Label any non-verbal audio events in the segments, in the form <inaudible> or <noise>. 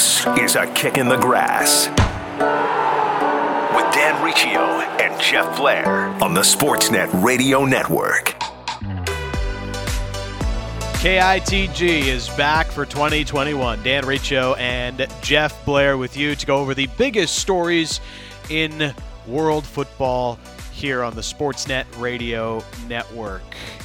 This is a kick in the grass with Dan Riccio and Jeff Blair on the Sportsnet Radio Network. KITG is back for 2021. Dan Riccio and Jeff Blair with you to go over the biggest stories in world football here on the Sportsnet Radio Network.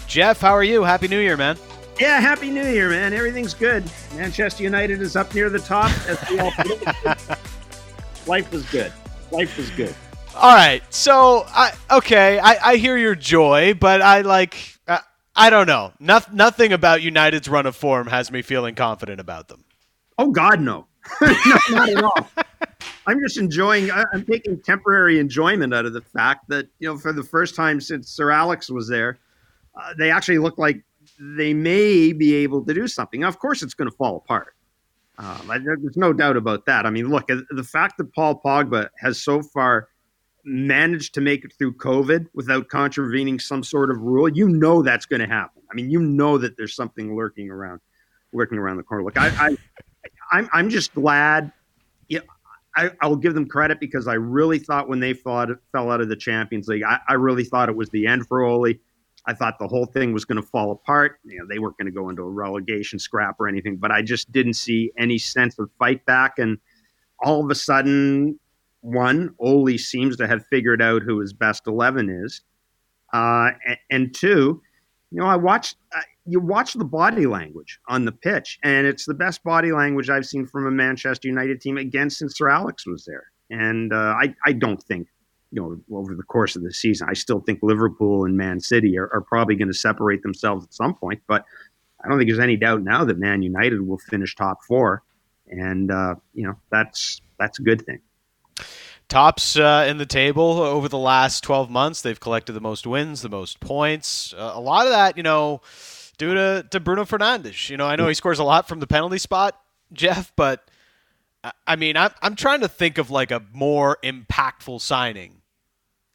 Jeff, how are you? Happy New Year, man. Yeah, happy New Year, man. Everything's good. Manchester United is up near the top. <laughs> Life was good. Life was good. All right. So, I okay, I, I hear your joy, but I like uh, I don't know. No, nothing about United's run of form has me feeling confident about them. Oh God, no. <laughs> no not at all. I'm just enjoying. I'm taking temporary enjoyment out of the fact that you know, for the first time since Sir Alex was there, uh, they actually look like they may be able to do something. Now, of course, it's going to fall apart. Um, there's no doubt about that. I mean, look, the fact that Paul Pogba has so far managed to make it through COVID without contravening some sort of rule, you know that's going to happen. I mean, you know that there's something lurking around, lurking around the corner. Look, I, I I'm, I'm just glad. Yeah, I, will give them credit because I really thought when they fought, fell out of the Champions League, I, I really thought it was the end for Ole. I thought the whole thing was going to fall apart. You know, they weren't going to go into a relegation scrap or anything, but I just didn't see any sense of fight back. And all of a sudden, one, Ole seems to have figured out who his best 11 is. Uh, and, and, two, you know, I watched, uh, you watch the body language on the pitch, and it's the best body language I've seen from a Manchester United team again since Sir Alex was there. And uh, I, I don't think you know, over the course of the season. I still think Liverpool and Man City are, are probably going to separate themselves at some point, but I don't think there's any doubt now that Man United will finish top four, and uh, you know that's that's a good thing. Tops uh, in the table over the last 12 months. They've collected the most wins, the most points. Uh, a lot of that, you know, due to, to Bruno Fernandes. You know, I know he scores a lot from the penalty spot, Jeff, but I mean, I'm I'm trying to think of like a more impactful signing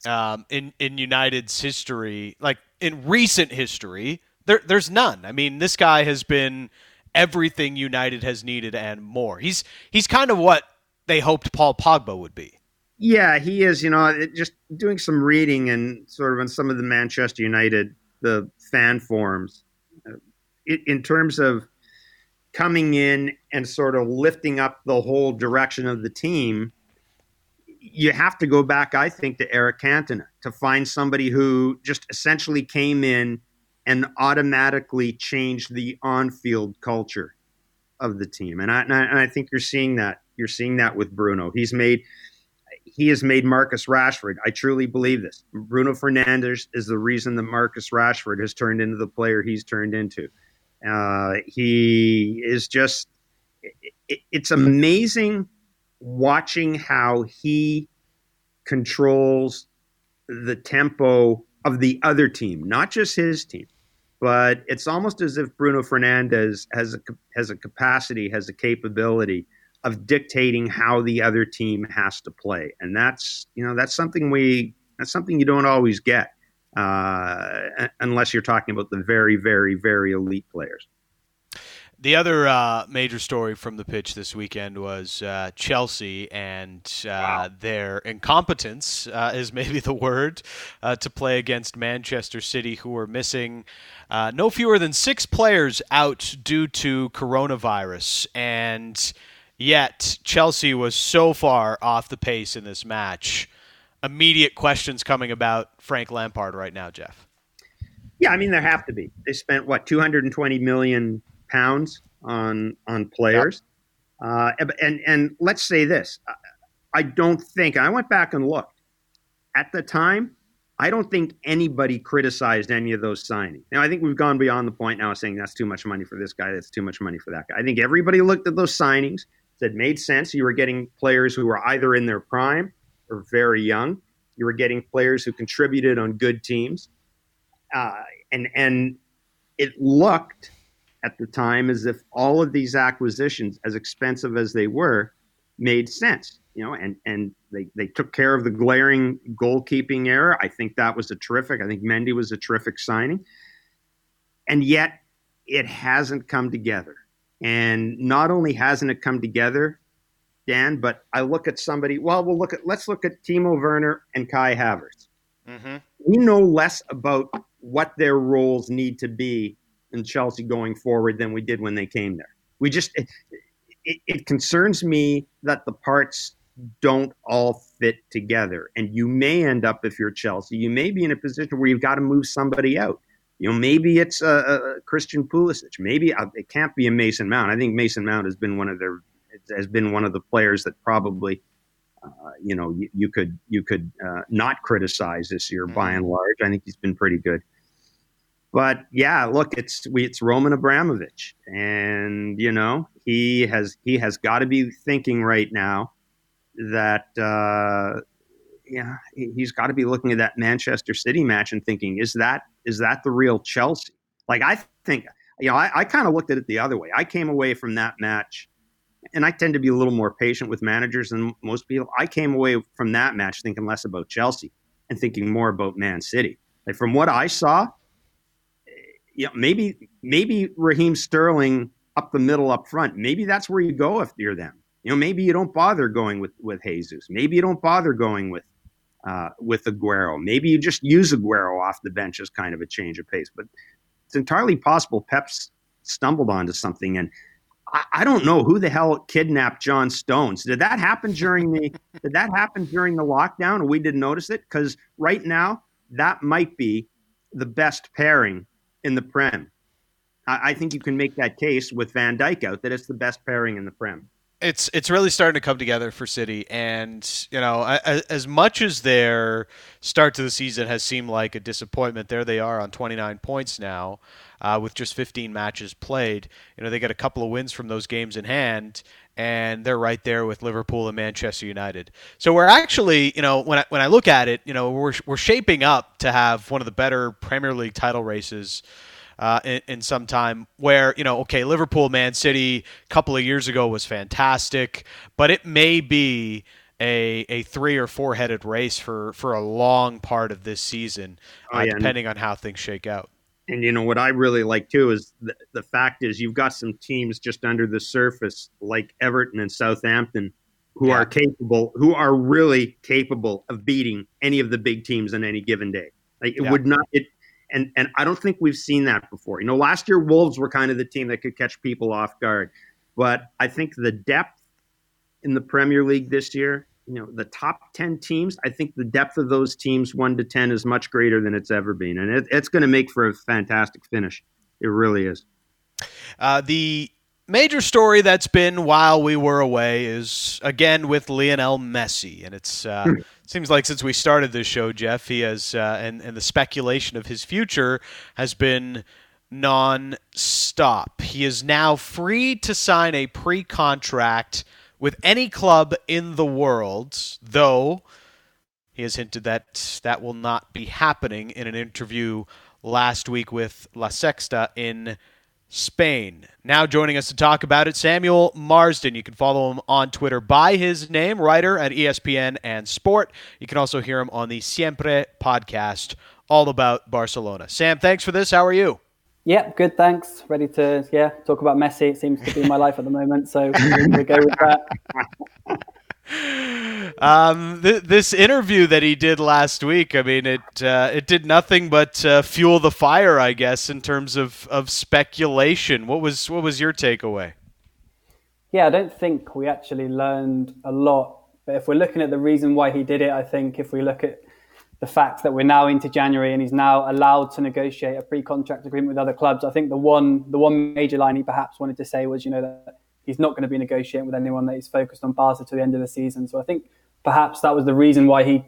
um, in in United's history, like in recent history. There, there's none. I mean, this guy has been everything United has needed and more. He's he's kind of what they hoped Paul Pogba would be. Yeah, he is. You know, just doing some reading and sort of on some of the Manchester United the fan forums, uh, in terms of coming in and sort of lifting up the whole direction of the team, you have to go back, I think, to Eric Cantona to find somebody who just essentially came in and automatically changed the on-field culture of the team. And I, and I, and I think you're seeing that. You're seeing that with Bruno. He's made he has made Marcus Rashford. I truly believe this. Bruno Fernandes is the reason that Marcus Rashford has turned into the player he's turned into. Uh, he is just, it, it's amazing watching how he controls the tempo of the other team, not just his team. But it's almost as if Bruno Fernandes has a, has a capacity, has a capability of dictating how the other team has to play, and that's you know that's something we that's something you don't always get uh, unless you're talking about the very, very, very elite players. The other uh, major story from the pitch this weekend was uh, Chelsea and uh, wow. their incompetence, uh, is maybe the word, uh, to play against Manchester City, who were missing uh, no fewer than six players out due to coronavirus. And yet, Chelsea was so far off the pace in this match immediate questions coming about Frank Lampard right now, Jeff? Yeah, I mean there have to be. They spent what 220 million pounds on on players, yep. uh, and and let's say this: I don't think I went back and looked at the time. I don't think anybody criticized any of those signings. Now I think we've gone beyond the point now of saying that's too much money for this guy, that's too much money for that guy. I think everybody looked at those signings, said made sense. You were getting players who were either in their prime or very young. You were getting players who contributed on good teams, uh, and and it looked at the time as if all of these acquisitions, as expensive as they were, made sense. You know, and and they they took care of the glaring goalkeeping error. I think that was a terrific. I think Mendy was a terrific signing, and yet it hasn't come together. And not only hasn't it come together, Dan, but I look at somebody. Well, we'll look at let's look at Timo Werner and Kai Havertz. Mm-hmm. We know less about what their roles need to be in Chelsea going forward than we did when they came there. We just it, it, it concerns me that the parts don't all fit together, and you may end up if you're Chelsea, you may be in a position where you've got to move somebody out. You know, maybe it's a, a Christian Pulisic. Maybe uh, it can't be a Mason Mount. I think Mason Mount has been one of their has been one of the players that probably uh, you know you, you, could you could uh, not criticize this year mm-hmm. by and large. I think he's been pretty good. But yeah, look, it's we, it's Roman Abramovich, and you know he has he has got to be thinking right now that uh, yeah he's got to be looking at that Manchester City match and thinking is that is that the real Chelsea? Like I think you know I, I kind of looked at it the other way. I came away from that match and I tend to be a little more patient with managers than most people. I came away from that match thinking less about Chelsea and thinking more about Man City. Like from what I saw, you know, maybe maybe Raheem Sterling up the middle up front. Maybe that's where you go if you're them. You know, maybe you don't bother going with with Jesus. Maybe you don't bother going with uh, with Aguero. Maybe you just use Aguero off the bench as kind of a change of pace. But it's entirely possible Pep's stumbled onto something and I, I don't know who the hell kidnapped John Stones. Did that happen during the <laughs> did that happen during the lockdown and we didn't notice it? Because right now that might be the best pairing in the Prem. I, I think you can make that case with Van Dijk out that it's the best pairing in the Prem it's it's really starting to come together for City, and you know, as, as, much as their start to the season has seemed like a disappointment, there they are on 29 points now, uh, with just 15 matches played. You know, they got a couple of wins from those games in hand, and they're right there with Liverpool and Manchester United. So we're actually, you know, when I, when I look at it, you know, we're we're shaping up to have one of the better Premier League title races uh, in, in, some time where, you know, okay, Liverpool, Man City a couple of years ago was fantastic, but it may be a, a three or four headed race for, for a long part of this season, oh, uh, yeah. depending on how things shake out. And you know what I really like too is the, the fact is you've got some teams just under the surface like Everton and Southampton who yeah. are capable, who are really capable of beating any of the big teams on any given day. Like it yeah. would not, it and and I don't think we've seen that before. You know, last year Wolves were kind of the team that could catch people off guard, but I think the depth in the Premier League this year, you know, the top ten teams, I think the depth of those teams, one to ten, is much greater than it's ever been, and it, it's going to make for a fantastic finish. It really is. Uh, the major story that's been while we were away is again with Lionel Messi, and it's uh, hmm. seems like since we started this show, Jeff, he has uh, and and the speculation of his future has been non-stop. He is now free to sign a pre-contract with any club in the world, though he has hinted that that will not be happening in an interview last week with La Sexta in Spain. Now joining us to talk about it, Samuel Marsden. You can follow him on Twitter by his name, writer at ESPN and Sport. You can also hear him on the Siempre podcast, all about Barcelona. Sam, thanks for this. How are you? Yeah, good. Thanks. Ready to yeah talk about Messi. It seems to be my life at the moment, so we go with that. <laughs> um, th- this interview that he did last week, I mean, it uh, it did nothing but uh, fuel the fire, I guess, in terms of, of speculation. What was what was your takeaway? Yeah, I don't think we actually learned a lot. But if we're looking at the reason why he did it, I think if we look at the fact that we're now into January and he's now allowed to negotiate a pre-contract agreement with other clubs, I think the one the one major line he perhaps wanted to say was, you know, that he's not going to be negotiating with anyone that he's focused on Barca to the end of the season. So I think perhaps that was the reason why he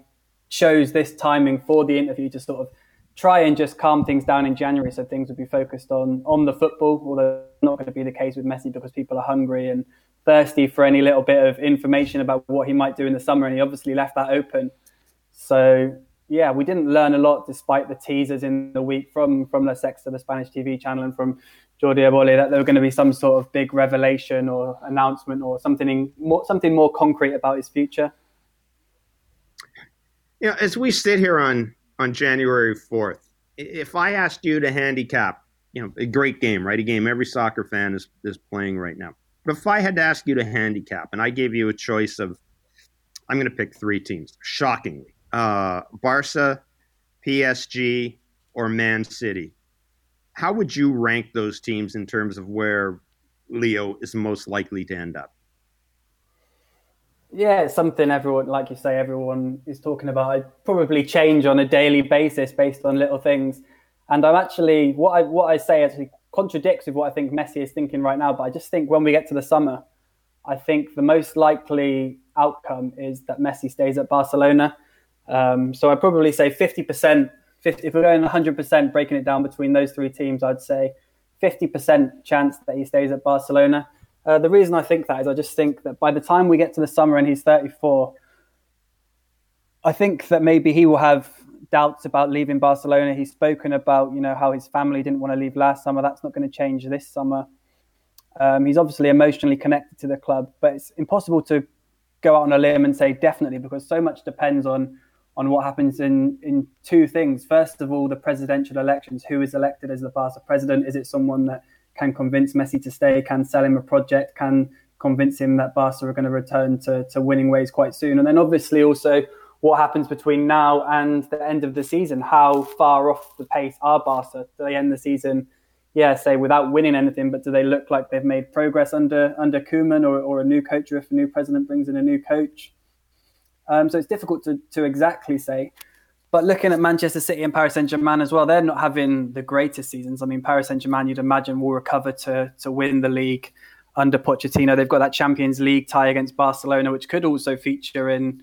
chose this timing for the interview to sort of try and just calm things down in January so things would be focused on on the football, although not going to be the case with Messi because people are hungry and thirsty for any little bit of information about what he might do in the summer and he obviously left that open. So yeah, we didn't learn a lot despite the teasers in the week from from La Sexta, the Spanish TV channel, and from Jordi Évole that there were going to be some sort of big revelation or announcement or something more, something more concrete about his future. Know, as we sit here on on January fourth, if I asked you to handicap, you know, a great game, right? A game every soccer fan is is playing right now. But if I had to ask you to handicap, and I gave you a choice of, I'm going to pick three teams. Shockingly, uh, Barca, PSG, or Man City. How would you rank those teams in terms of where Leo is most likely to end up? Yeah, it's something everyone, like you say, everyone is talking about. I probably change on a daily basis based on little things. And I'm actually what I what I say actually contradicts with what I think Messi is thinking right now. But I just think when we get to the summer, I think the most likely outcome is that Messi stays at Barcelona. Um, so I'd probably say 50%, 50, if we're going 100%, breaking it down between those three teams, I'd say 50% chance that he stays at Barcelona. Uh, the reason I think that is I just think that by the time we get to the summer and he's 34, I think that maybe he will have doubts about leaving Barcelona. He's spoken about, you know, how his family didn't want to leave last summer. That's not going to change this summer. Um, he's obviously emotionally connected to the club, but it's impossible to go out on a limb and say definitely because so much depends on on what happens in in two things. First of all, the presidential elections. Who is elected as the Barca president? Is it someone that can convince Messi to stay? Can sell him a project? Can convince him that Barca are going to return to to winning ways quite soon? And then obviously also what happens between now and the end of the season? How far off the pace are Barca? Do they end the season? Yeah, say without winning anything, but do they look like they've made progress under under Koeman or, or a new coach, or if a new president brings in a new coach? Um, so it's difficult to, to exactly say. But looking at Manchester City and Paris Saint Germain as well, they're not having the greatest seasons. I mean, Paris Saint Germain, you'd imagine, will recover to to win the league under Pochettino. They've got that Champions League tie against Barcelona, which could also feature in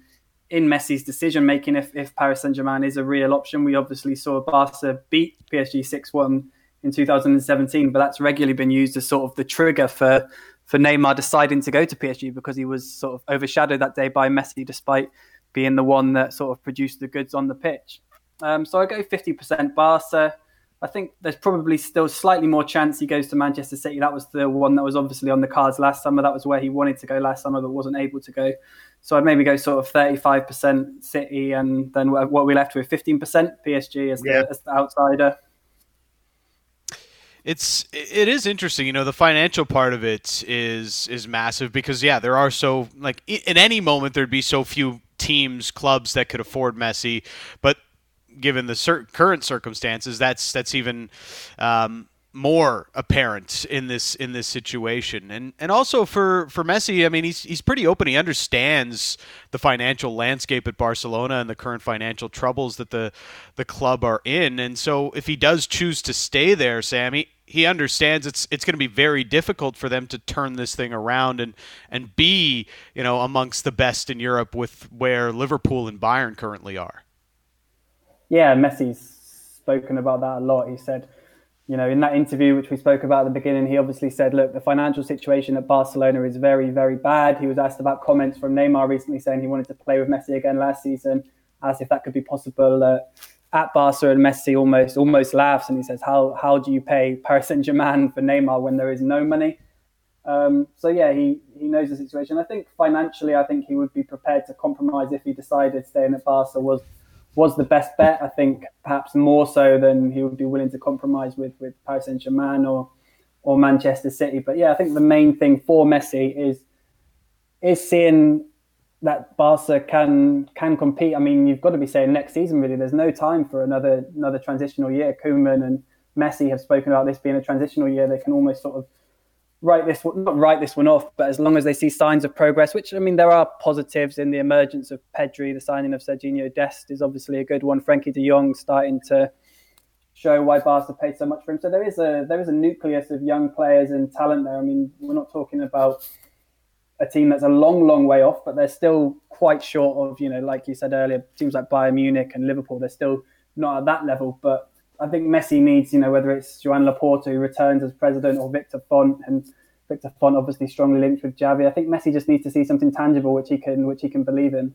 in Messi's decision making if, if Paris Saint Germain is a real option. We obviously saw Barca beat PSG 6 1 in 2017, but that's regularly been used as sort of the trigger for, for Neymar deciding to go to PSG because he was sort of overshadowed that day by Messi despite being the one that sort of produced the goods on the pitch. Um, so I go 50% Barca. I think there's probably still slightly more chance he goes to Manchester City. That was the one that was obviously on the cards last summer. That was where he wanted to go last summer, but wasn't able to go. So I'd maybe go sort of 35% City, and then what we left with 15% PSG as, yeah. the, as the outsider. It's it is interesting, you know. The financial part of it is is massive because yeah, there are so like in any moment there'd be so few teams, clubs that could afford Messi, but given the current circumstances, that's that's even um, more apparent in this in this situation. And and also for for Messi, I mean he's he's pretty open. He understands the financial landscape at Barcelona and the current financial troubles that the the club are in. And so if he does choose to stay there, Sammy, he understands it's it's going to be very difficult for them to turn this thing around and and be, you know, amongst the best in Europe with where Liverpool and Bayern currently are. Yeah, Messi's spoken about that a lot. He said you know, in that interview which we spoke about at the beginning, he obviously said, "Look, the financial situation at Barcelona is very, very bad." He was asked about comments from Neymar recently saying he wanted to play with Messi again last season, asked if that could be possible uh, at Barca, and Messi almost almost laughs and he says, "How how do you pay Paris Saint Germain for Neymar when there is no money?" Um, so yeah, he he knows the situation. I think financially, I think he would be prepared to compromise if he decided staying at Barca was was the best bet. I think perhaps more so than he would be willing to compromise with with Paris Saint Germain or or Manchester City. But yeah, I think the main thing for Messi is is seeing that Barca can can compete. I mean, you've got to be saying next season really. There's no time for another another transitional year. Koeman and Messi have spoken about this being a transitional year. They can almost sort of write this not write this one off, but as long as they see signs of progress, which I mean there are positives in the emergence of Pedri, the signing of Serginho Dest is obviously a good one. Frenkie De Jong starting to show why Barca paid so much for him. So there is a there is a nucleus of young players and talent there. I mean, we're not talking about a team that's a long, long way off, but they're still quite short of, you know, like you said earlier, teams like Bayern Munich and Liverpool, they're still not at that level. But I think Messi needs, you know, whether it's Joan Laporta who returns as president or Victor Font, and Victor Font obviously strongly linked with Xavi. I think Messi just needs to see something tangible which he can which he can believe in.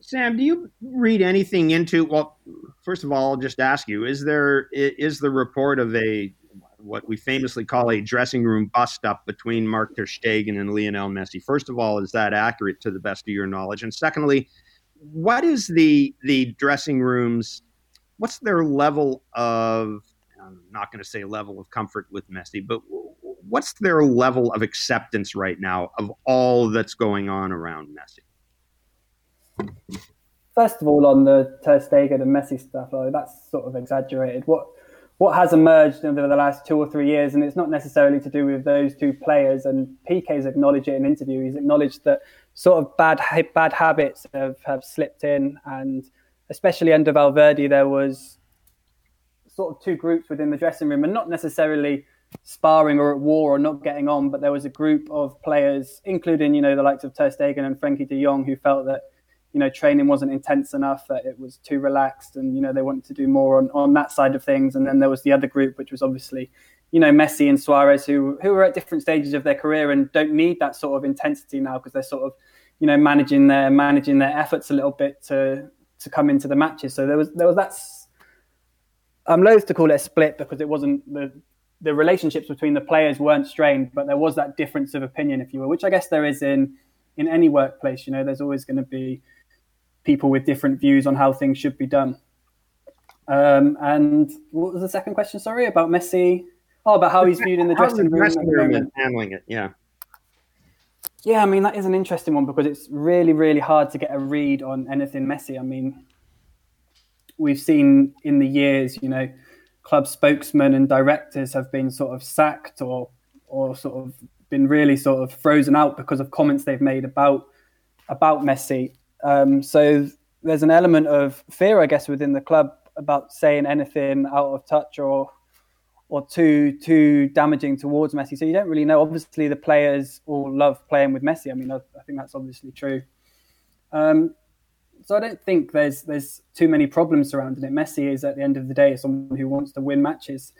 Sam, do you read anything into? Well, first of all, I'll just ask you: Is there is the report of a what we famously call a dressing room bust up between Marc ter Stegen and Lionel Messi? First of all, is that accurate to the best of your knowledge? And secondly, what is the the dressing rooms what's their level of I'm not going to say level of comfort with Messi, but what's their level of acceptance right now of all that's going on around Messi? First of all, on the Ter Stegen and Messi stuff, though, that's sort of exaggerated. What what has emerged over the last two or three years, and it's not necessarily to do with those two players. And Piqué's acknowledged it in interview. He's acknowledged that sort of bad bad habits have, have slipped in, and especially under Valverde, there was sort of two groups within the dressing room, and not necessarily sparring or at war or not getting on, but there was a group of players, including you know the likes of Ter Stegen and Frenkie De Jong, who felt that you know training wasn't intense enough, that it was too relaxed, and you know they wanted to do more on, on that side of things. And then there was the other group, which was obviously you know Messi and Suarez, who who are at different stages of their career and don't need that sort of intensity now because they're sort of you know managing their managing their efforts a little bit to to come into the matches. So there was there was that. I'm loath to call it a split because it wasn't the the relationships between the players weren't strained, but there was that difference of opinion, if you will, which I guess there is in in any workplace. You know, there's always going to be people with different views on how things should be done. Um, and what was the second question? Sorry, about Messi. Oh, about how he's viewed in the <laughs> dressing room. Dressing room and handling it, yeah. Yeah, I mean that is an interesting one because it's really, really hard to get a read on anything Messi. I mean, we've seen in the years, you know, club spokesmen and directors have been sort of sacked or or sort of been really sort of frozen out because of comments they've made about about Messi. Um, so there's an element of fear, I guess, within the club about saying anything out of touch or or too too damaging towards Messi. So you don't really know. Obviously, the players all love playing with Messi. I mean, I, I think that's obviously true. Um, so I don't think there's there's too many problems surrounding it. Messi is at the end of the day someone who wants to win matches,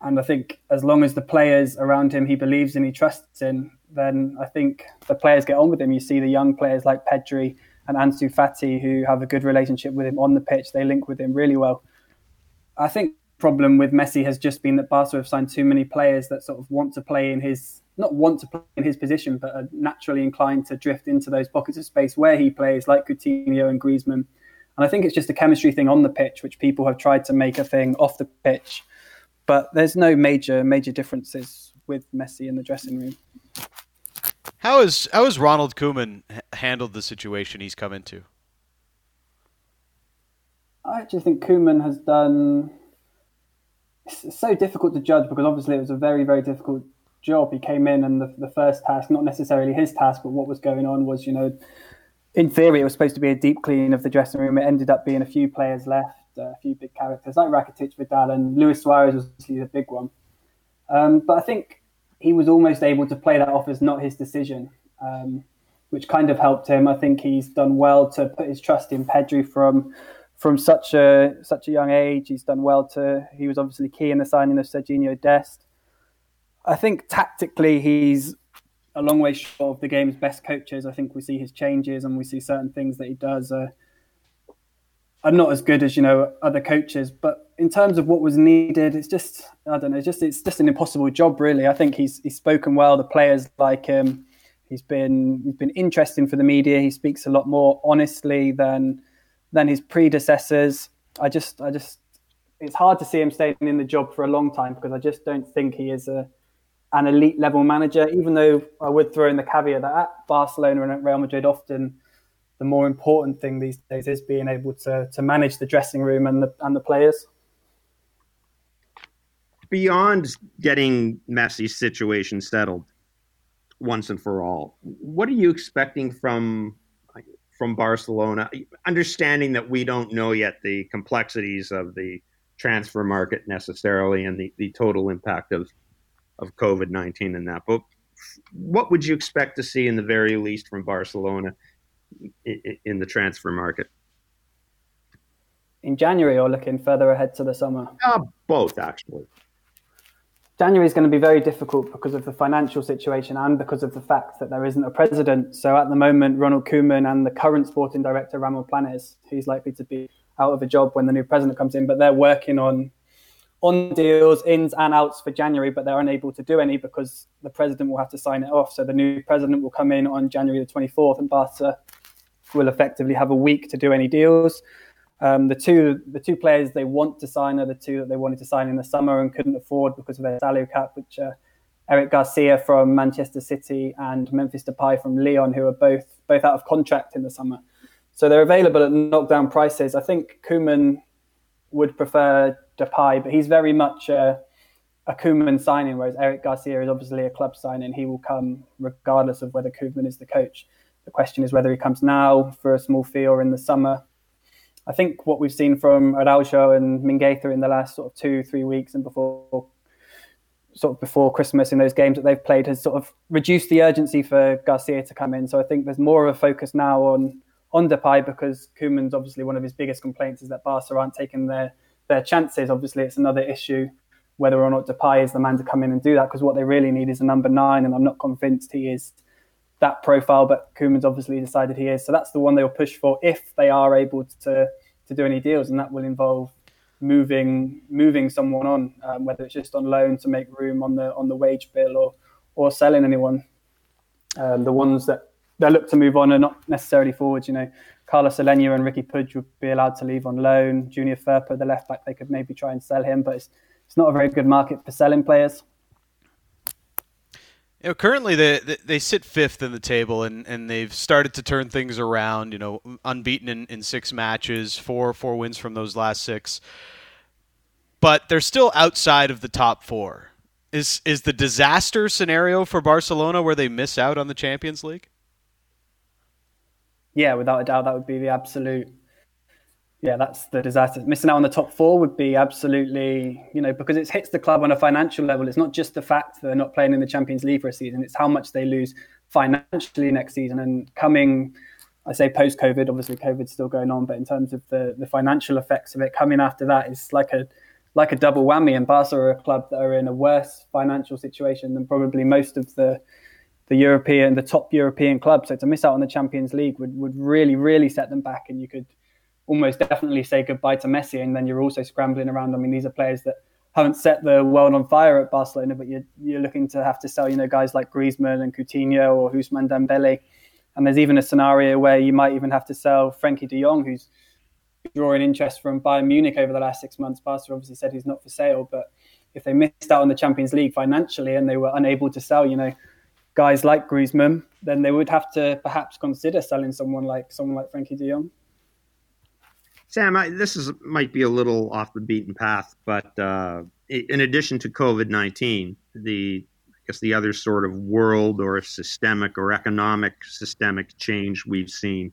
and I think as long as the players around him he believes in, he trusts in, then I think the players get on with him. You see the young players like Pedri and Ansu Fati who have a good relationship with him on the pitch. They link with him really well. I think problem with Messi has just been that Barca have signed too many players that sort of want to play in his not want to play in his position, but are naturally inclined to drift into those pockets of space where he plays, like Coutinho and Griezmann. And I think it's just a chemistry thing on the pitch, which people have tried to make a thing off the pitch. But there's no major major differences with Messi in the dressing room. How is how has Ronald Koeman handled the situation he's come into? I actually think Koeman has done. It's so difficult to judge because obviously it was a very very difficult job. He came in and the, the first task, not necessarily his task, but what was going on was, you know, in theory, it was supposed to be a deep clean of the dressing room. It ended up being a few players left, uh, a few big characters like Rakitic, Vidal, and Luis Suarez was obviously the big one. Um, but I think he was almost able to play that off as not his decision, um, which kind of helped him. I think he's done well to put his trust in Pedri from from such a such a young age. He's done well to. He was obviously key in the signing of Serginho Dest. I think tactically he's a long way short of the game's best coaches. I think we see his changes and we see certain things that he does uh, are not as good as you know other coaches. But in terms of what was needed, it's just I don't know. Just it's just an impossible job, really. I think he's he's spoken well. The players like him. He's been he's been interesting for the media. He speaks a lot more honestly than than his predecessors. I just I just it's hard to see him staying in the job for a long time because I just don't think he is a an elite level manager, even though I would throw in the caveat that at Barcelona and at Real Madrid, often the more important thing these days is being able to, to manage the dressing room and the, and the players. Beyond getting Messi's situation settled once and for all, what are you expecting from from Barcelona? Understanding that we don't know yet the complexities of the transfer market necessarily and the, the total impact of of COVID 19 and that. But what would you expect to see in the very least from Barcelona in the transfer market? In January or looking further ahead to the summer? Uh, both, actually. January is going to be very difficult because of the financial situation and because of the fact that there isn't a president. So at the moment, Ronald Koeman and the current sporting director, Ramon Planes, he's likely to be out of a job when the new president comes in, but they're working on on deals, ins and outs for January, but they're unable to do any because the president will have to sign it off. So the new president will come in on January the 24th, and Barca will effectively have a week to do any deals. Um, the two the two players they want to sign are the two that they wanted to sign in the summer and couldn't afford because of their salary cap, which are Eric Garcia from Manchester City and Memphis Depay from Lyon, who are both both out of contract in the summer. So they're available at knockdown prices. I think Koeman would prefer Depay, but he's very much a, a signing, whereas Eric Garcia is obviously a club signing. He will come regardless of whether Koeman is the coach. The question is whether he comes now for a small fee or in the summer. I think what we've seen from Araujo and Mingueza in the last sort of two, three weeks and before sort of before Christmas in those games that they've played has sort of reduced the urgency for Garcia to come in. So I think there's more of a focus now on on Depay because Koeman's obviously one of his biggest complaints is that Barca aren't taking their their chances. Obviously, it's another issue whether or not Depay is the man to come in and do that because what they really need is a number nine, and I'm not convinced he is that profile. But Koeman's obviously decided he is, so that's the one they'll push for if they are able to to do any deals, and that will involve moving moving someone on, um, whether it's just on loan to make room on the on the wage bill or or selling anyone. Um, the ones that they look to move on are not necessarily forwards. You know, Carlos Aleñá and Riqui Puig would be allowed to leave on loan. Junior Firpo, the left back, they could maybe try and sell him, but it's it's not a very good market for selling players. You know, currently they, they sit fifth in the table, and, and they've started to turn things around. You know, unbeaten in, in six matches, four four wins from those last six, but they're still outside of the top four. Is is the disaster scenario for Barcelona where they miss out on the Champions League? Yeah, without a doubt, that would be the absolute yeah, that's the disaster. Missing out on the top four would be absolutely, you know, because it hits the club on a financial level. It's not just the fact that they're not playing in the Champions League for a season, it's how much they lose financially next season. And coming, I say post COVID, obviously COVID's still going on, but in terms of the, the financial effects of it coming after that is like a like a double whammy. And Barca are a club that are in a worse financial situation than probably most of the the European, the top European clubs. So to miss out on the Champions League would, would really, really set them back. And you could almost definitely say goodbye to Messi, and then you're also scrambling around. I mean, these are players that haven't set the world on fire at Barcelona, but you're, you're looking to have to sell, you know, guys like Griezmann and Coutinho or Ousmane Dembele. And there's even a scenario where you might even have to sell Frenkie de Jong, who's drawing interest from Bayern Munich over the last six months. Barca obviously said he's not for sale, but if they missed out on the Champions League financially and they were unable to sell, you know, guys like Griezmann, then they would have to perhaps consider selling someone like someone like Frenkie de Jong. Sam, I, this is might be a little off the beaten path, but uh, in addition to COVID nineteen, the I guess the other sort of world or systemic or economic systemic change we've seen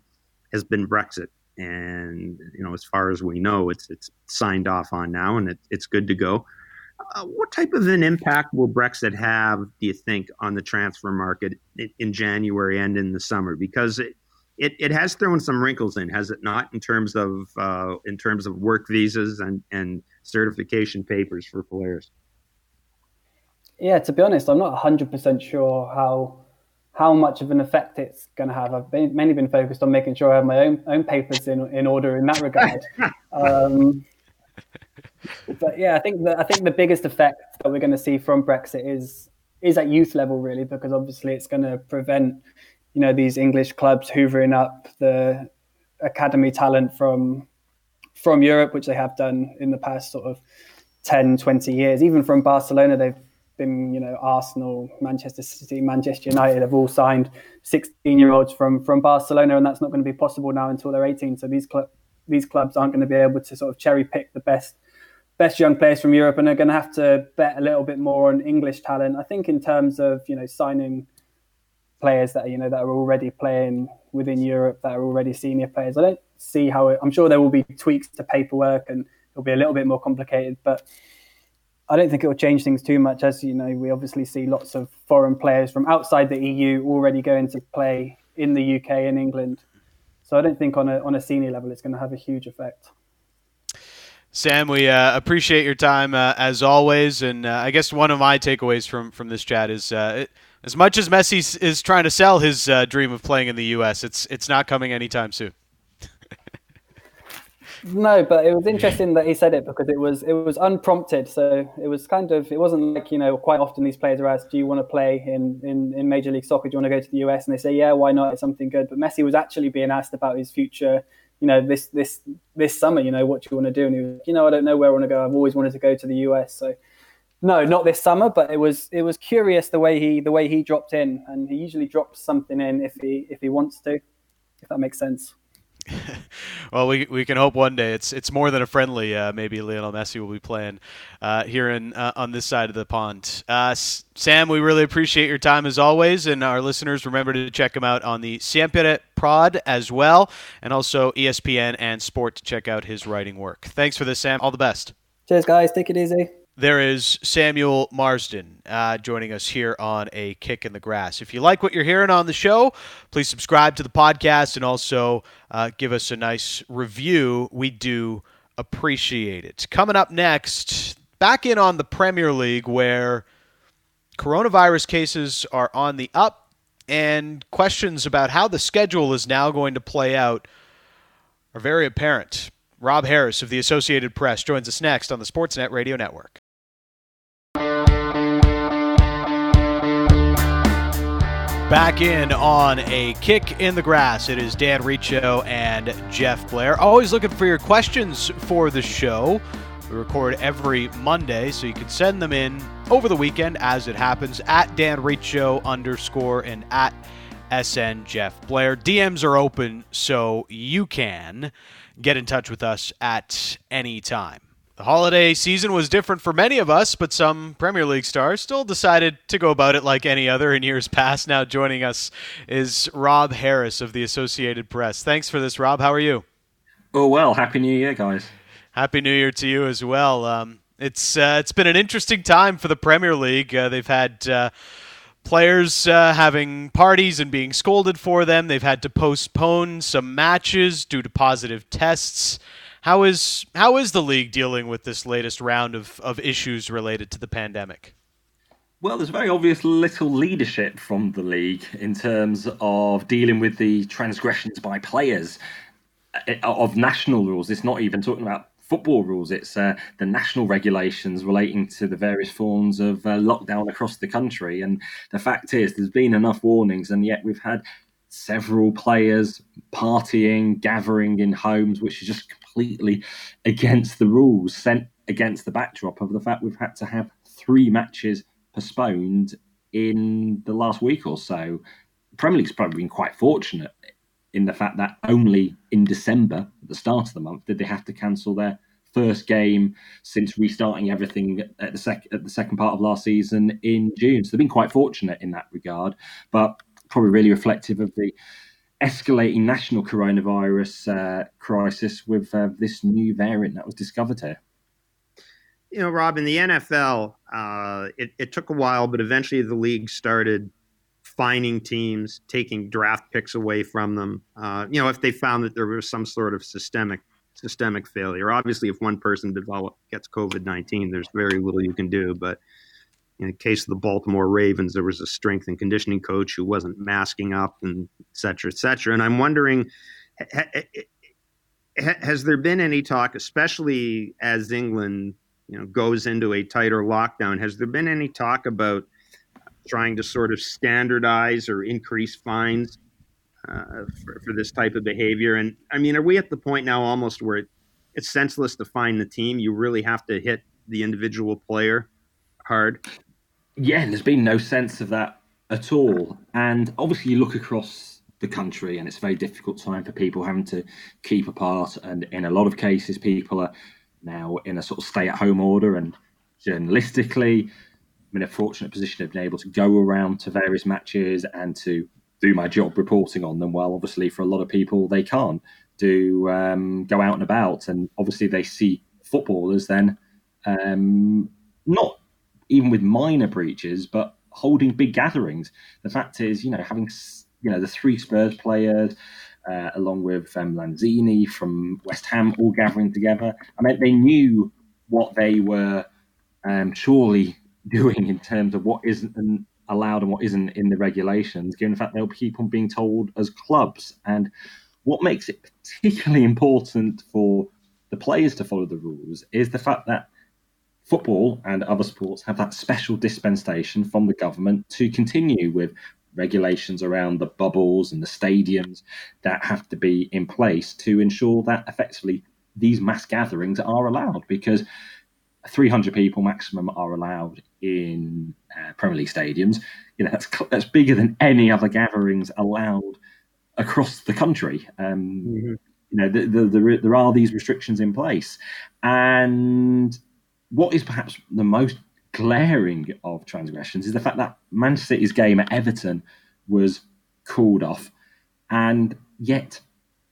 has been Brexit, and you know, as far as we know, it's it's signed off on now, and it, it's good to go. Uh, what type of an impact will Brexit have, do you think, on the transfer market in, in January and in the summer? Because it, it, it has thrown some wrinkles in, has it not, in terms of uh, in terms of work visas and, and certification papers for players? Yeah, to be honest, I'm not 100% sure how how much of an effect it's going to have. I've been, mainly been focused on making sure I have my own own papers in in order in that regard. <laughs> um, but yeah, I think that I think the biggest effect that we're going to see from Brexit is is at youth level, really, because obviously it's going to prevent you know these English clubs hoovering up the academy talent from from Europe, which they have done in the past sort of 10, 20 years. Even from Barcelona, they've been, you know, Arsenal, Manchester City, Manchester United have all signed 16 year olds from from Barcelona, and that's not going to be possible now until they're 18. So these club these clubs aren't going to be able to sort of cherry pick the best best young players from Europe, and are going to have to bet a little bit more on English talent. I think in terms of you know signing players that you know that are already playing within Europe that are already senior players. I don't see how it, I'm sure there will be tweaks to paperwork and it'll be a little bit more complicated, but I don't think it will change things too much. As you know, we obviously see lots of foreign players from outside the EU already going to play in the UK and England. So I don't think on a on a senior level it's going to have a huge effect. Sam, we uh, appreciate your time uh, as always, and uh, I guess one of my takeaways from from this chat is uh, it, as much as Messi is trying to sell his uh, dream of playing in the U.S., it's it's not coming anytime soon. <laughs> no, but it was interesting that he said it because it was it was unprompted. So it was kind of it wasn't like you know quite often these players are asked, "Do you want to play in, in, in Major League Soccer? Do you want to go to the US?" And they say, "Yeah, why not? It's something good." But Messi was actually being asked about his future. You know, this this this summer, you know, what do you want to do? And he was, you know, I don't know where I want to go. I've always wanted to go to the US. So No, not this summer, but it was it was curious the way he the way he dropped in, and he usually drops something in if he if he wants to, if that makes sense. <laughs> well, we, we can hope one day it's it's more than a friendly. Uh, maybe Lionel Messi will be playing uh, here in uh, on this side of the pond. Uh, Sam, we really appreciate your time as always, and our listeners remember to check him out on the Siempre Prod as well, and also ESPN and Sport to check out his writing work. Thanks for this, Sam. All the best. Cheers, guys. Take it easy. There is Samuel Marsden uh, joining us here on A Kick in the Grass. If you like what you're hearing on the show, please subscribe to the podcast and also uh, give us a nice review. We do appreciate it. Coming up next, back in on the Premier League where coronavirus cases are on the up and questions about how the schedule is now going to play out are very apparent. Rob Harris of the Associated Press joins us next on the Sportsnet Radio Network. Back in on a kick in the grass. It is Dan Riccio and Jeff Blair. Always looking for your questions for the show. We record every Monday, so you can send them in over the weekend as it happens at Dan Riccio underscore and at SN Jeff Blair. DMs are open, so you can get in touch with us at any time. The holiday season was different for many of us, but some Premier League stars still decided to go about it like any other in years past. Now joining us is Rob Harris of the Associated Press. Thanks for this, Rob. How are you? Oh well, happy New Year, guys. Happy New Year to you as well. Um, it's uh, it's been an interesting time for the Premier League. Uh, they've had uh, players uh, having parties and being scolded for them. They've had to postpone some matches due to positive tests. How is how is the league dealing with this latest round of, of issues related to the pandemic? Well, there's very obvious little leadership from the league in terms of dealing with the transgressions by players uh, of national rules. It's not even talking about football rules. It's uh, the national regulations relating to the various forms of uh, lockdown across the country. And the fact is, there's been enough warnings, and yet we've had several players partying, gathering in homes, which is just completely against the rules, sent against the backdrop of the fact we've had to have three matches postponed in the last week or so. Premier League's probably been quite fortunate in the fact that only in December, the start of the month, did they have to cancel their first game since restarting everything at the, sec- at the second part of last season in June. So they've been quite fortunate in that regard, but probably really reflective of the escalating national coronavirus uh, crisis with uh, this new variant that was discovered here. You know, Rob, in the NFL, uh, it, it, took a while, but eventually the league started fining teams, taking draft picks away from them. Uh, you know, if they found that there was some sort of systemic systemic failure. Obviously, if one person develop, gets COVID nineteen, there's very little you can do. But in the case of the Baltimore Ravens, there was a strength and conditioning coach who wasn't masking up and et cetera, et cetera. And I'm wondering, has there been any talk, especially as England you know goes into a tighter lockdown? Has there been any talk about trying to sort of standardize or increase fines uh, for, for, this type of behavior? And I mean, are we at the point now almost where it, it's senseless to fine the team? You really have to hit the individual player hard yeah, there's been no sense of that at all. And obviously, you look across the country, and it's a very difficult time for people having to keep apart. And in a lot of cases, people are now in a sort of stay at home order. And journalistically, I'm in a fortunate position of being able to go around to various matches and to do my job reporting on them. Well, obviously, for a lot of people, they can't do um, go out and about. And obviously, they see footballers then um, not even with minor breaches, but holding big gatherings. The fact is, you know, having you know the three Spurs players. Uh, along with um, Lanzini from West Ham, all gathering together. I mean, they knew what they were um, surely doing in terms of what isn't allowed and what isn't in the regulations, given the fact they'll keep on being told as clubs. And what makes it particularly important for the players to follow the rules is the fact that football and other sports have that special dispensation from the government to continue with regulations around the bubbles and the stadiums that have to be in place to ensure that effectively these mass gatherings are allowed because 300 people maximum are allowed in uh, Premier League stadiums. You know, that's that's bigger than any other gatherings allowed across the country. Um, mm-hmm. You know, the, the, the, there are these restrictions in place, and what is perhaps the most glaring of transgressions is the fact that Manchester City's game at Everton was called off, and yet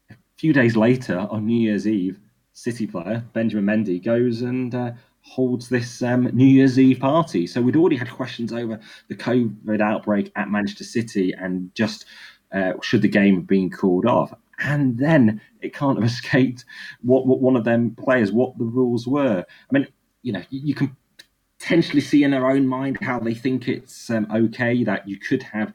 a few days later on New Year's Eve, City player Benjamin Mendy goes and uh, holds this um, New Year's Eve party. So we'd already had questions over the COVID outbreak at Manchester City and just uh, should the game have been called off. And then it can't have <laughs> escaped what, what one of them players, what the rules were. I mean, you know, you, you can potentially see in their own mind how they think it's um, okay that you could have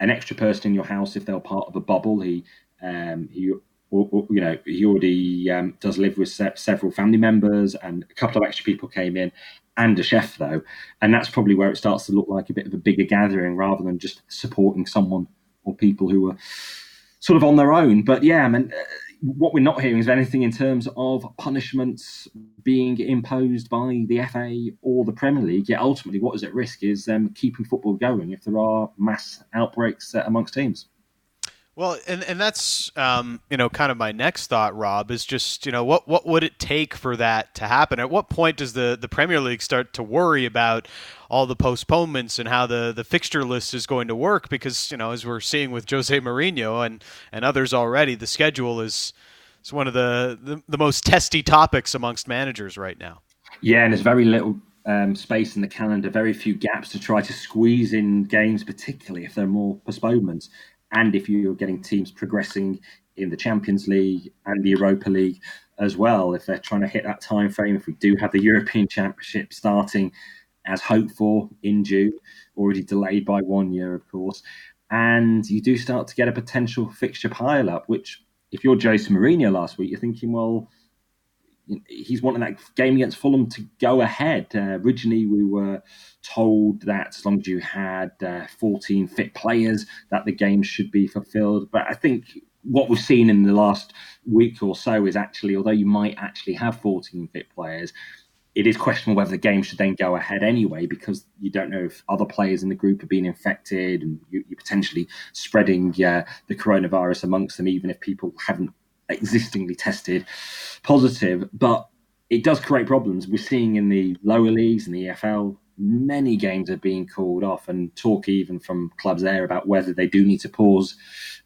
an extra person in your house if they're part of a bubble. He um, he you know, he already um, does live with se- several family members, and a couple of extra people came in, and a chef though, and that's probably where it starts to look like a bit of a bigger gathering rather than just supporting someone or people who are sort of on their own. But yeah, I mean, uh, what we're not hearing is anything in terms of punishments being imposed by the FA or the Premier League. Yet ultimately, what is at risk is um, keeping football going if there are mass outbreaks uh, amongst teams. Well, and and that's um, you know kind of my next thought, Rob, is just you know what what would it take for that to happen? At what point does the the Premier League start to worry about all the postponements and how the the fixture list is going to work? Because you know as we're seeing with Jose Mourinho and and others already, the schedule is is one of the the, the most testy topics amongst managers right now. Yeah, and there's very little um, space in the calendar, very few gaps to try to squeeze in games, particularly if there are more postponements and if you're getting teams progressing in the Champions League and the Europa League as well, if they're trying to hit that time frame, if we do have the <laughs> European Championship starting as hoped for in June, already delayed by one year, of course, and you do start to get a potential fixture pile up, which if you're Jose Mourinho last week, you're thinking, well, he's wanting that game against Fulham to go ahead. Uh, originally, we were told that as long as you had uh, 14 fit players, that the game should be fulfilled. But I think what we've seen in the last week or so is actually, although you might actually have 14 fit players, it is questionable whether the game should then go ahead anyway because you don't know if other players in the group are being infected and you, are potentially spreading uh, the coronavirus amongst them, even if people haven't existingly tested positive. But it does create problems. We're seeing in the lower leagues and the EFL, many games are being called off, and talk even from clubs there about whether they do need to pause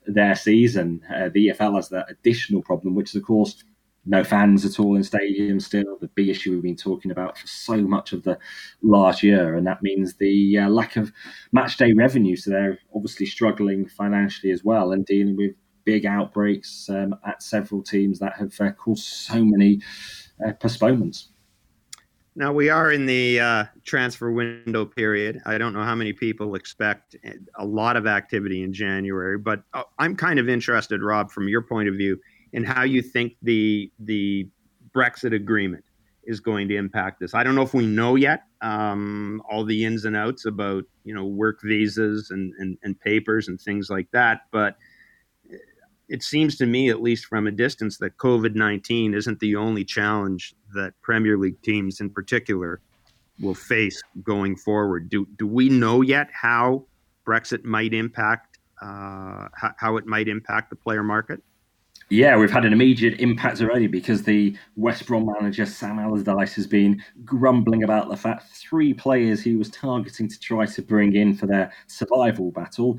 their season. Uh, the EFL has that additional problem, which is, of course, no fans at all in stadiums still, the big issue we've been talking about for so much of the last year. And that means the uh, lack of match day revenue. So they're obviously struggling financially as well and dealing with big outbreaks um, at several teams that have uh, caused so many uh, postponements. Now we are in the uh, transfer window period. I don't know how many people expect a lot of activity in January, but uh, I'm kind of interested, Rob, from your point of view, in how you think the the Brexit agreement is going to impact this. I don't know if we know yet um, all the ins and outs about you know work visas and, and, and papers and things like that, but it seems to me, at least from a distance, that COVID 19 isn't the only challenge that Premier League teams in particular will face going forward. Do, do we know yet how Brexit might impact, uh, how, how it might impact the player market? Yeah, we've had an immediate impact already because the West Brom manager Sam Allardyce has been grumbling about the fact three players he was targeting to try to bring in for their survival battle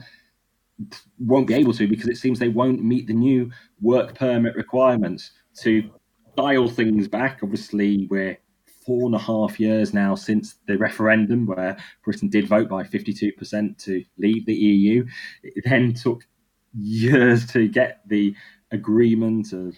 won't be able to because it seems they won't meet the new work permit requirements to dial things back. Obviously, we're four and a half years now since the referendum where Britain did vote by 52% to leave the EU. It then took years to get the agreement of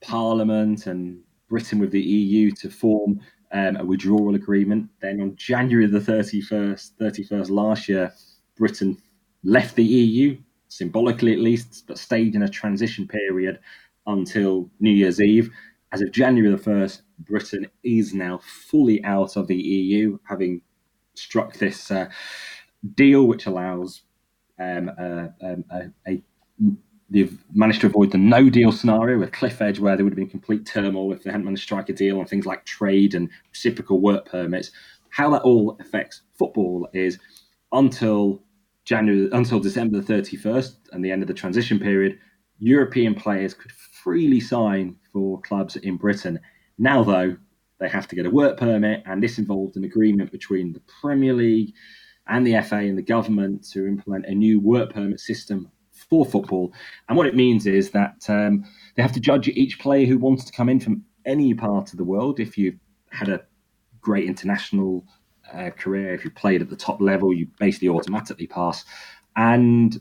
Parliament and Britain with the EU to form um, a withdrawal agreement. Then on January the 31st, 31st last year, Britain left the EU, symbolically at least, but stayed in a transition period until New Year's Eve. As of January the 1st, Britain is now fully out of the EU, having struck this uh, deal which allows um, a, a, a, they've managed to avoid the no deal scenario with cliff edge where there would have been complete turmoil if they hadn't managed to strike a deal on things like trade and reciprocal work permits how that all affects football is until January until December the 31st and the end of the transition period European players could freely sign for clubs in Britain now though they have to get a work permit and this involved an agreement between the Premier League and the FA and the government to implement a new work permit system for football. And what it means is that um, they have to judge each player who wants to come in from any part of the world. If you've had a great international uh, career, if you played at the top level, you basically automatically pass. And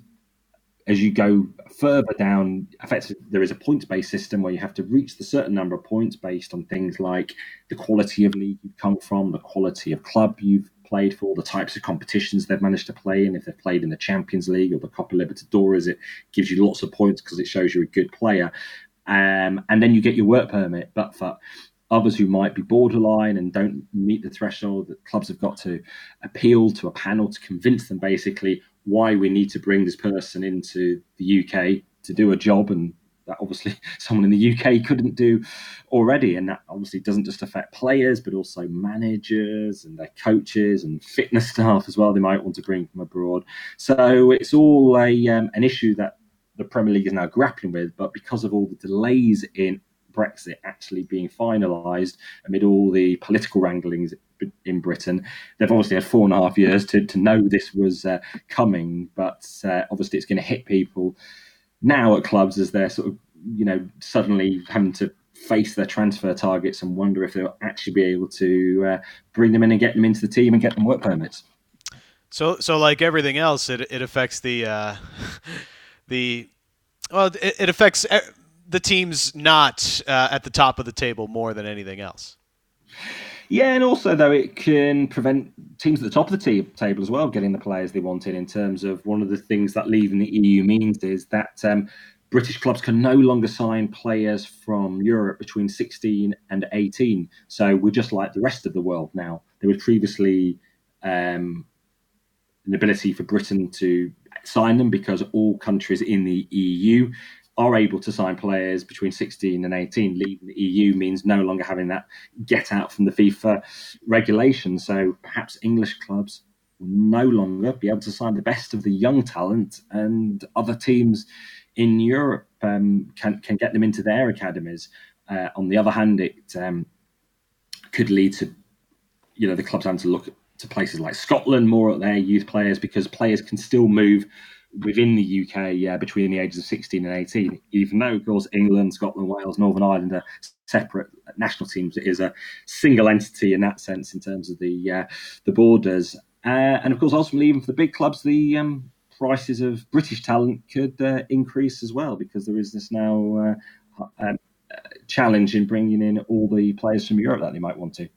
as you go further down, effectively, there is a points based system where you have to reach the certain number of points based on things like the quality of league you've come from, the quality of club you've played for, the types of competitions they've managed to play in. If they've played in the Champions League or the Copa Libertadores, it gives you lots of points because it shows you're a good player. Um, and then you get your work permit. But for others who might be borderline and don't meet the threshold, the clubs have got to appeal to a panel to convince them basically why we need to bring this person into the UK to do a job and that obviously <laughs> someone in the UK couldn't do already. And that obviously doesn't just affect players, but also managers and their coaches and fitness <laughs> staff as well. They might want to bring from abroad. So it's all a um, an issue that the Premier League is now grappling with. But because of all the delays in Brexit actually being finalised amid all the political wranglings in Britain. They've obviously had four and a half years to, to know this was uh, coming, but uh, obviously it's going to hit people now at clubs as they're sort of you know suddenly having to face their transfer targets and wonder if they'll actually be able to uh, bring them in and get them into the team and get them work permits. So, so like everything else, it it affects the uh, <laughs> the well, it, it, affects the teams not uh, at the top of the table more than anything else. Yeah, and also though it can prevent teams at the top of the t- table as well getting the players they wanted. In terms of one of the things that leaving the EU means is that um, British clubs can no longer sign players from Europe between 16 and 18. So we're just like the rest of the world now. There was previously um, an ability for Britain to sign them because all countries in the EU are able to sign players between 16 and 18. Leaving the EU means no longer having that get out from the FIFA regulation. So perhaps English clubs will no longer be able to sign the best of the young talent, and other teams in Europe um, can can get them into their academies. Uh, on the other hand, it um, could lead to you know the clubs having to look to places like Scotland more at their youth players because players can still move within the UK yeah, between the ages of 16 and 18, even though, of course, England, Scotland, Wales, Northern Ireland are separate national teams. It is a single entity in that sense in terms of the uh, the borders. Uh, and of course, ultimately, even for the big clubs, the um, prices of British talent could uh, increase as well because there is this now uh, um, challenge in bringing in all the players from Europe that they might want to.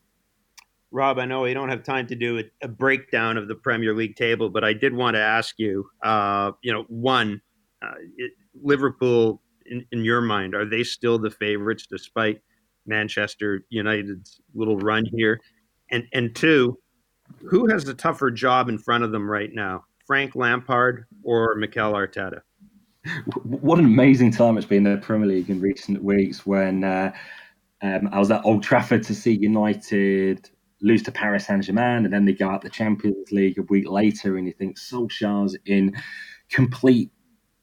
Rob, I know we don't have time to do a, a, breakdown of the Premier League table, but I did want to ask you, uh, you know, one, uh, it, Liverpool, in, in, your mind, are they still the favorites despite Manchester United's little run here? And and two, who has the tougher job in front of them right now, Frank Lampard or Mikel Arteta? What an amazing time it's been in the Premier League in recent weeks when. Uh, um, I was at Old Trafford to see United lose to Paris Saint Germain, and then they go out the Champions League a week later, and you think Solskjaer's in complete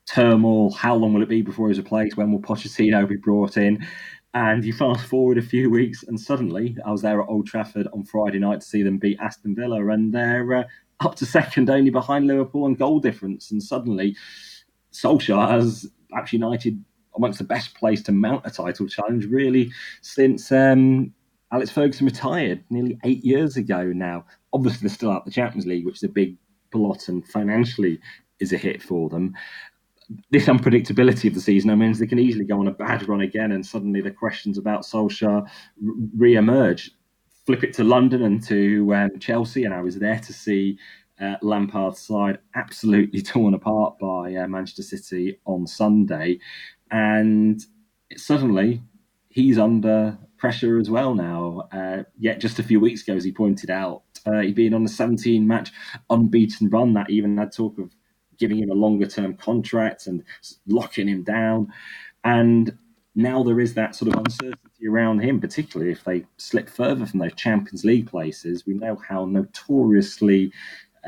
turmoil. How long will it be before he's replaced? When will Pochettino be brought in? And you fast forward a few weeks, and suddenly I was there at Old Trafford on Friday night to see them beat Aston Villa, and they're uh, up to second only behind Liverpool on goal difference. And suddenly, Solskjaer has actually United amongst the best place to mount a title challenge, really, since um, Alex Ferguson retired nearly eight years ago now. Obviously, they're still out the Champions League, which is a big blot and financially is a hit for them. This unpredictability of the season means they can easily go on a bad run again, and suddenly the questions about Solskjaer re emerge. Flip it to London and to um, Chelsea, and I was there to see uh, Lampard's side absolutely <laughs> torn apart by uh, Manchester City on Sunday. And suddenly he's under pressure as well now. Uh, yet just a few weeks ago, as he pointed out, uh, he'd been on a 17 match unbeaten run that even had talk of giving him a longer term contract and locking him down. And now there is that sort of uncertainty around him, particularly if they slip further from those Champions League places. We know how notoriously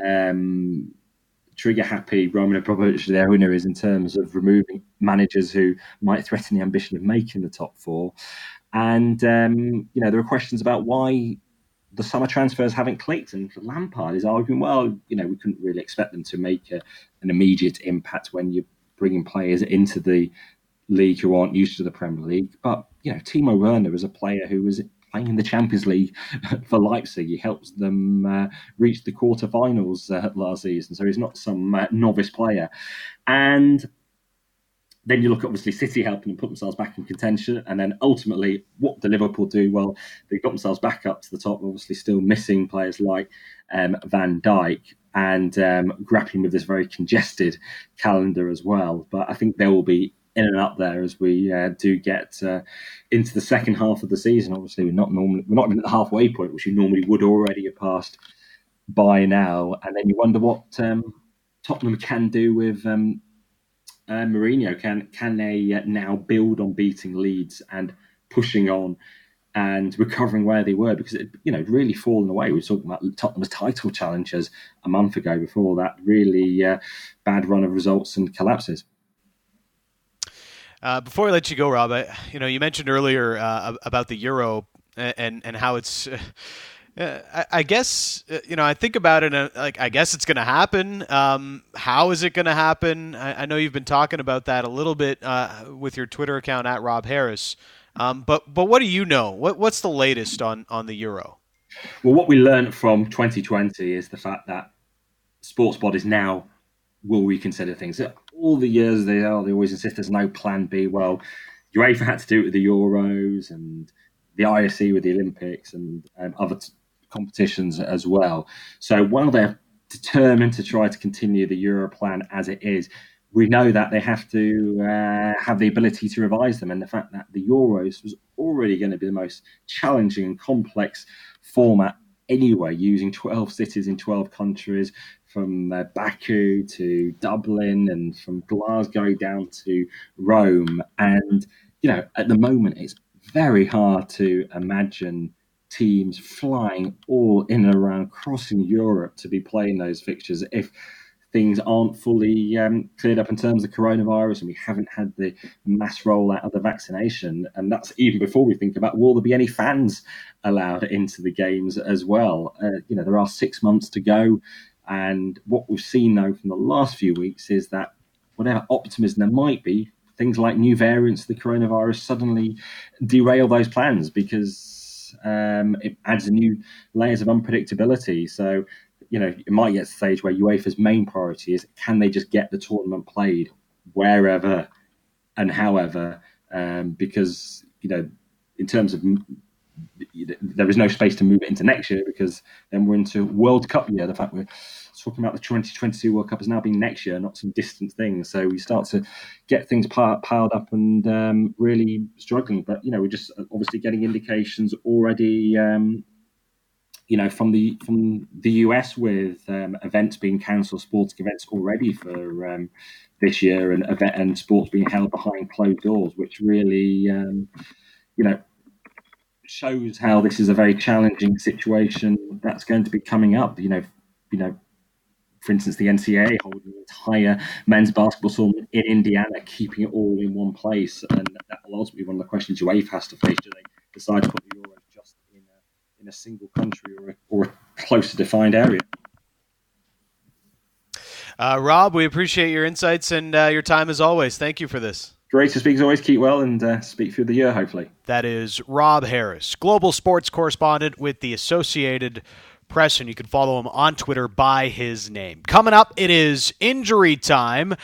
um, trigger happy Roman Abramovich, their owner, is in terms of removing managers who might threaten the ambition of making the top four. And um, you know there are questions about why the summer transfers haven't clicked. And Lampard is arguing, well, you know, we couldn't really expect them to make a, an immediate impact when you're bringing players into the league who aren't used to the Premier League. But you know, Timo Werner is a player who was playing in the Champions League <laughs> for Leipzig. He helps them uh, reach the quarterfinals uh, last season, so he's not some uh, novice player. And then you look obviously City helping them put themselves back in contention, and then ultimately, what do Liverpool do? Well, they got themselves back up to the top, obviously still missing players like um, Van Dijk and um, grappling with this very congested calendar as well. But I think there will be in and up there as we uh, do get uh, into the second half of the season. Obviously, we're not normally we're not even at the halfway point, which you normally would already have passed by now. And then you wonder what um, Tottenham can do with um, uh, Mourinho. Can can they uh, now build on beating Leeds and pushing on? And recovering where they were because it, you know, really fallen away. We were talking about Tottenham's title challengers a month ago. Before that, really uh, bad run of results and collapses. Uh, before I let you go, Rob, I, you know, you mentioned earlier uh, about the euro and and how it's. <laughs> Uh, I, I, guess uh, you know. I think about it, and like I guess it's going to happen. Um, how is it going to happen? I, I, know you've been talking about that a little bit uh, with your Twitter account at Rob Harris. Um, but but what do you know? What what's the latest on on the euro? Well, what we learned from 2020 is the fact that sports bodies now will reconsider things. All the years they are, they always insist there's no plan B. Well, UEFA had to do it with the Euros and the IOC with the Olympics and um, other t- competitions as well. So while they're determined to try to continue the Euro plan as it is, we know that they have to uh, have the ability to revise them. And the fact that the Euros was already going to be the most challenging and complex format anyway, using 12 cities in 12 countries, from uh, Baku to Dublin and from Glasgow down to Rome. And, you know, at the moment, it's very hard to imagine teams flying all in and around, crossing Europe to be playing those fixtures if things aren't fully um, cleared up in terms of coronavirus and we haven't had the mass rollout of the vaccination. And that's even before we think about will there be any fans allowed into the games as well? Uh, you know, there are six months to go. And what we've seen though from the last few weeks is that whatever optimism there might be, things like new variants of the coronavirus suddenly derail those plans because um, it adds new layers of unpredictability. So, you know, it might get to the stage where UEFA's main priority is can they just get the tournament played wherever and however, um, because, you know, in terms of there is no space to move it into next year because then we're into World Cup year. The fact we're talking about the 2022 World Cup has now been next year, not some distant thing. So we start to get things piled up and um, really struggling. But you know, we're just obviously getting indications already. Um, you know, from the from the US with um, events being cancelled, sporting events already for um, this year, and event and sports being held behind closed doors, which really, um, you know, shows how this is a very challenging situation that's going to be coming up. You know, you know, for instance, the NCAA holding the entire men's basketball tournament in Indiana, keeping it all in one place, and that will ultimately be one of the questions UEFA has to face. Do they decide to put the Euros just in a, in a single country or a, or a closer defined area? Uh, Rob, we appreciate your insights and uh, your time as always. Thank you for this. Great to speak as always. Keep well and uh, speak through the year, hopefully. That is Rob Harris, global sports correspondent with the Associated Press, and you can follow him on Twitter by his name. Coming up, it is injury time.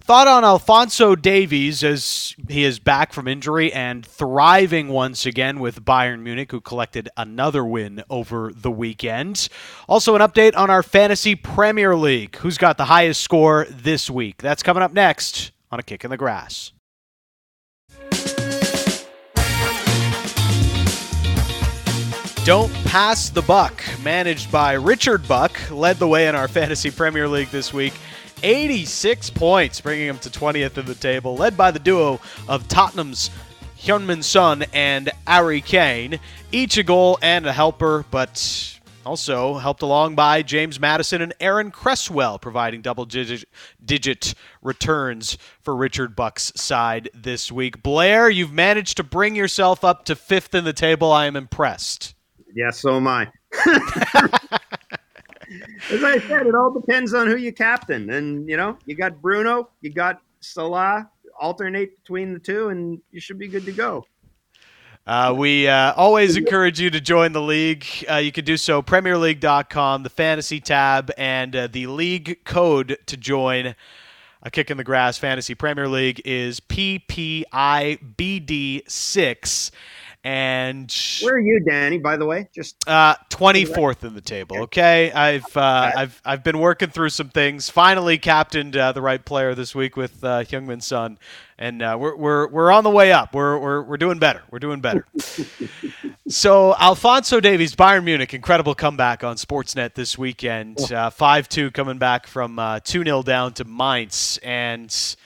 Thought on Alphonso Davies as he is back from injury and thriving once again with Bayern Munich, who collected another win over the weekend. Also, an update on our Fantasy Premier League. Who's got the highest score this week? That's coming up next on A Kick in the Grass. Don't Pass the Buck, managed by Richard Buck, led the way in our Fantasy Premier League this week. 86 points, bringing him to 20th in the table, led by the duo of Tottenham's Heung-min Son and Harry Kane, each a goal and a helper, but also helped along by James Maddison and Aaron Cresswell, providing double digit, digit returns for Richard Buck's side this week. Blair, you've managed to bring yourself up to fifth in the table. I am impressed. Yeah, so am I. <laughs> As I said, it all depends on who you captain. And, you know, you got Bruno, you got Salah, alternate between the two, and you should be good to go. Uh, we uh, always encourage you to join the league. Uh, you can do so PremierLeague.com, the fantasy tab, and uh, the league code to join a kick in the grass fantasy Premier League is PPIBD6. And where are you, Danny? By the way, just uh, twenty fourth in the table. Okay, I've uh, I've I've been working through some things. Finally, captained uh, the right player this week with uh, Heung-min Son, and uh, we're we're we're on the way up. We're we're we're doing better. We're doing better. <laughs> so Alphonso Davies, Bayern Munich, incredible comeback on Sportsnet this weekend. Uh, five two coming back from uh, two 0 down to Mainz, and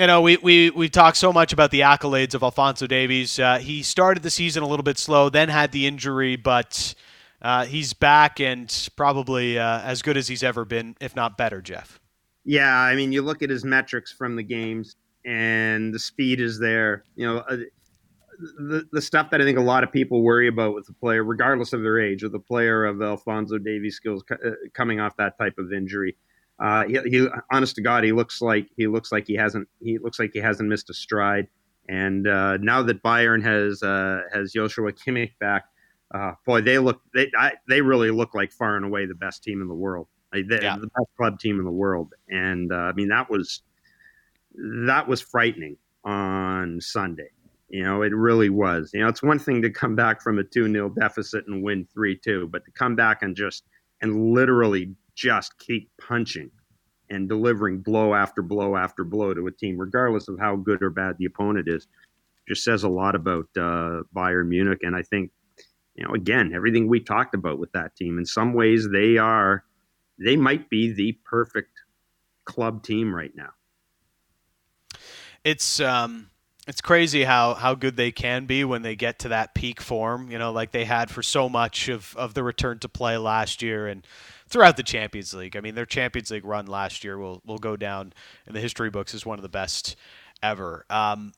you know, we, we, we talked so much about the accolades of Alphonso Davies. Uh, he started the season a little bit slow, then had the injury, but uh, he's back and probably uh, as good as he's ever been, if not better, Jeff. Yeah, I mean, you look at his metrics from the games, and the speed is there. You know, uh, the, the stuff that I think a lot of people worry about with the player, regardless of their age, or the player of Alphonso Davies' skills uh, coming off that type of injury uh, he, he, honest to God, he looks like he looks like he hasn't he looks like he hasn't missed a stride. And uh, now that Bayern has uh, has Joshua Kimmich back, uh, boy, they look they I, they really look like far and away the best team in the world, they, yeah. the best club team in the world. And uh, I mean that was that was frightening on Sunday. You know, it really was. You know, it's one thing to come back from a 2 0 deficit and win 3 2, but to come back and just and literally just keep punching and delivering blow after blow after blow to a team, regardless of how good or bad the opponent is, just says a lot about uh, Bayern Munich. And I think, you know, again, everything we talked about with that team, in some ways, they are, they might be the perfect club team right now. It's, um, it's crazy how, how good they can be when they get to that peak form, you know, like they had for so much of, of the return to play last year. And, throughout the Champions League. I mean, their Champions League run last year will will go down in the history books as one of the best ever. Um,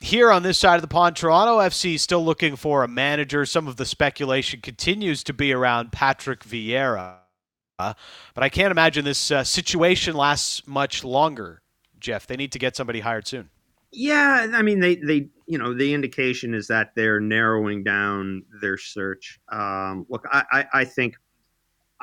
here on this side of the pond, Toronto FC still looking for a manager. Some of the speculation continues to be around Patrick Vieira, but I can't imagine this uh, situation lasts much longer. Jeff, they need to get somebody hired soon. Yeah, I mean, they they you know the indication is that they're narrowing down their search. Um, look, I, I, I think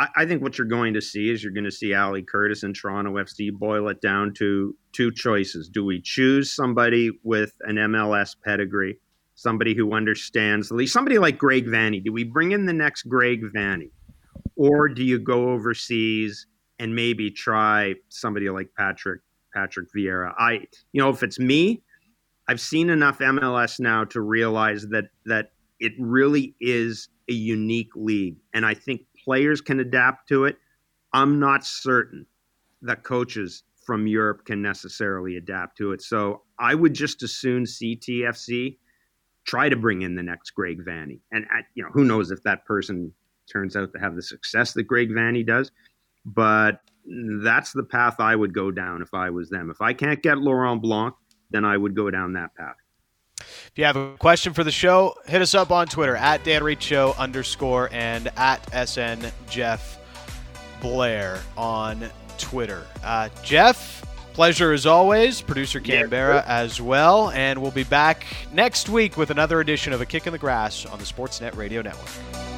I, I think what you're going to see is you're going to see Ali Curtis and Toronto FC boil it down to two choices. Do we choose somebody with an MLS pedigree, somebody who understands the league, somebody like Greg Vanney? Do we bring in the next Greg Vanney? Or do you go overseas and maybe try somebody like Patrick Patrick Vieira? I you know, if it's me, I've seen enough MLS now to realize that that it really is a unique league. And I think players can adapt to it. I'm not certain that coaches from Europe can necessarily adapt to it. So I would just as soon CTFC try to bring in the next Greg Vanney. And, uh, you know, who knows if that person turns out to have the success that Greg Vanney does. But that's the path I would go down if I was them. If I can't get Laurent Blanc, then I would go down that path. If you have a question for the show, hit us up on Twitter at Dan Reed Show underscore and at SN Jeff Blair on Twitter. Uh, Jeff, pleasure as always. Producer Canberra yeah, as well. And we'll be back next week with another edition of A Kick in the Grass on the Sportsnet Radio Network.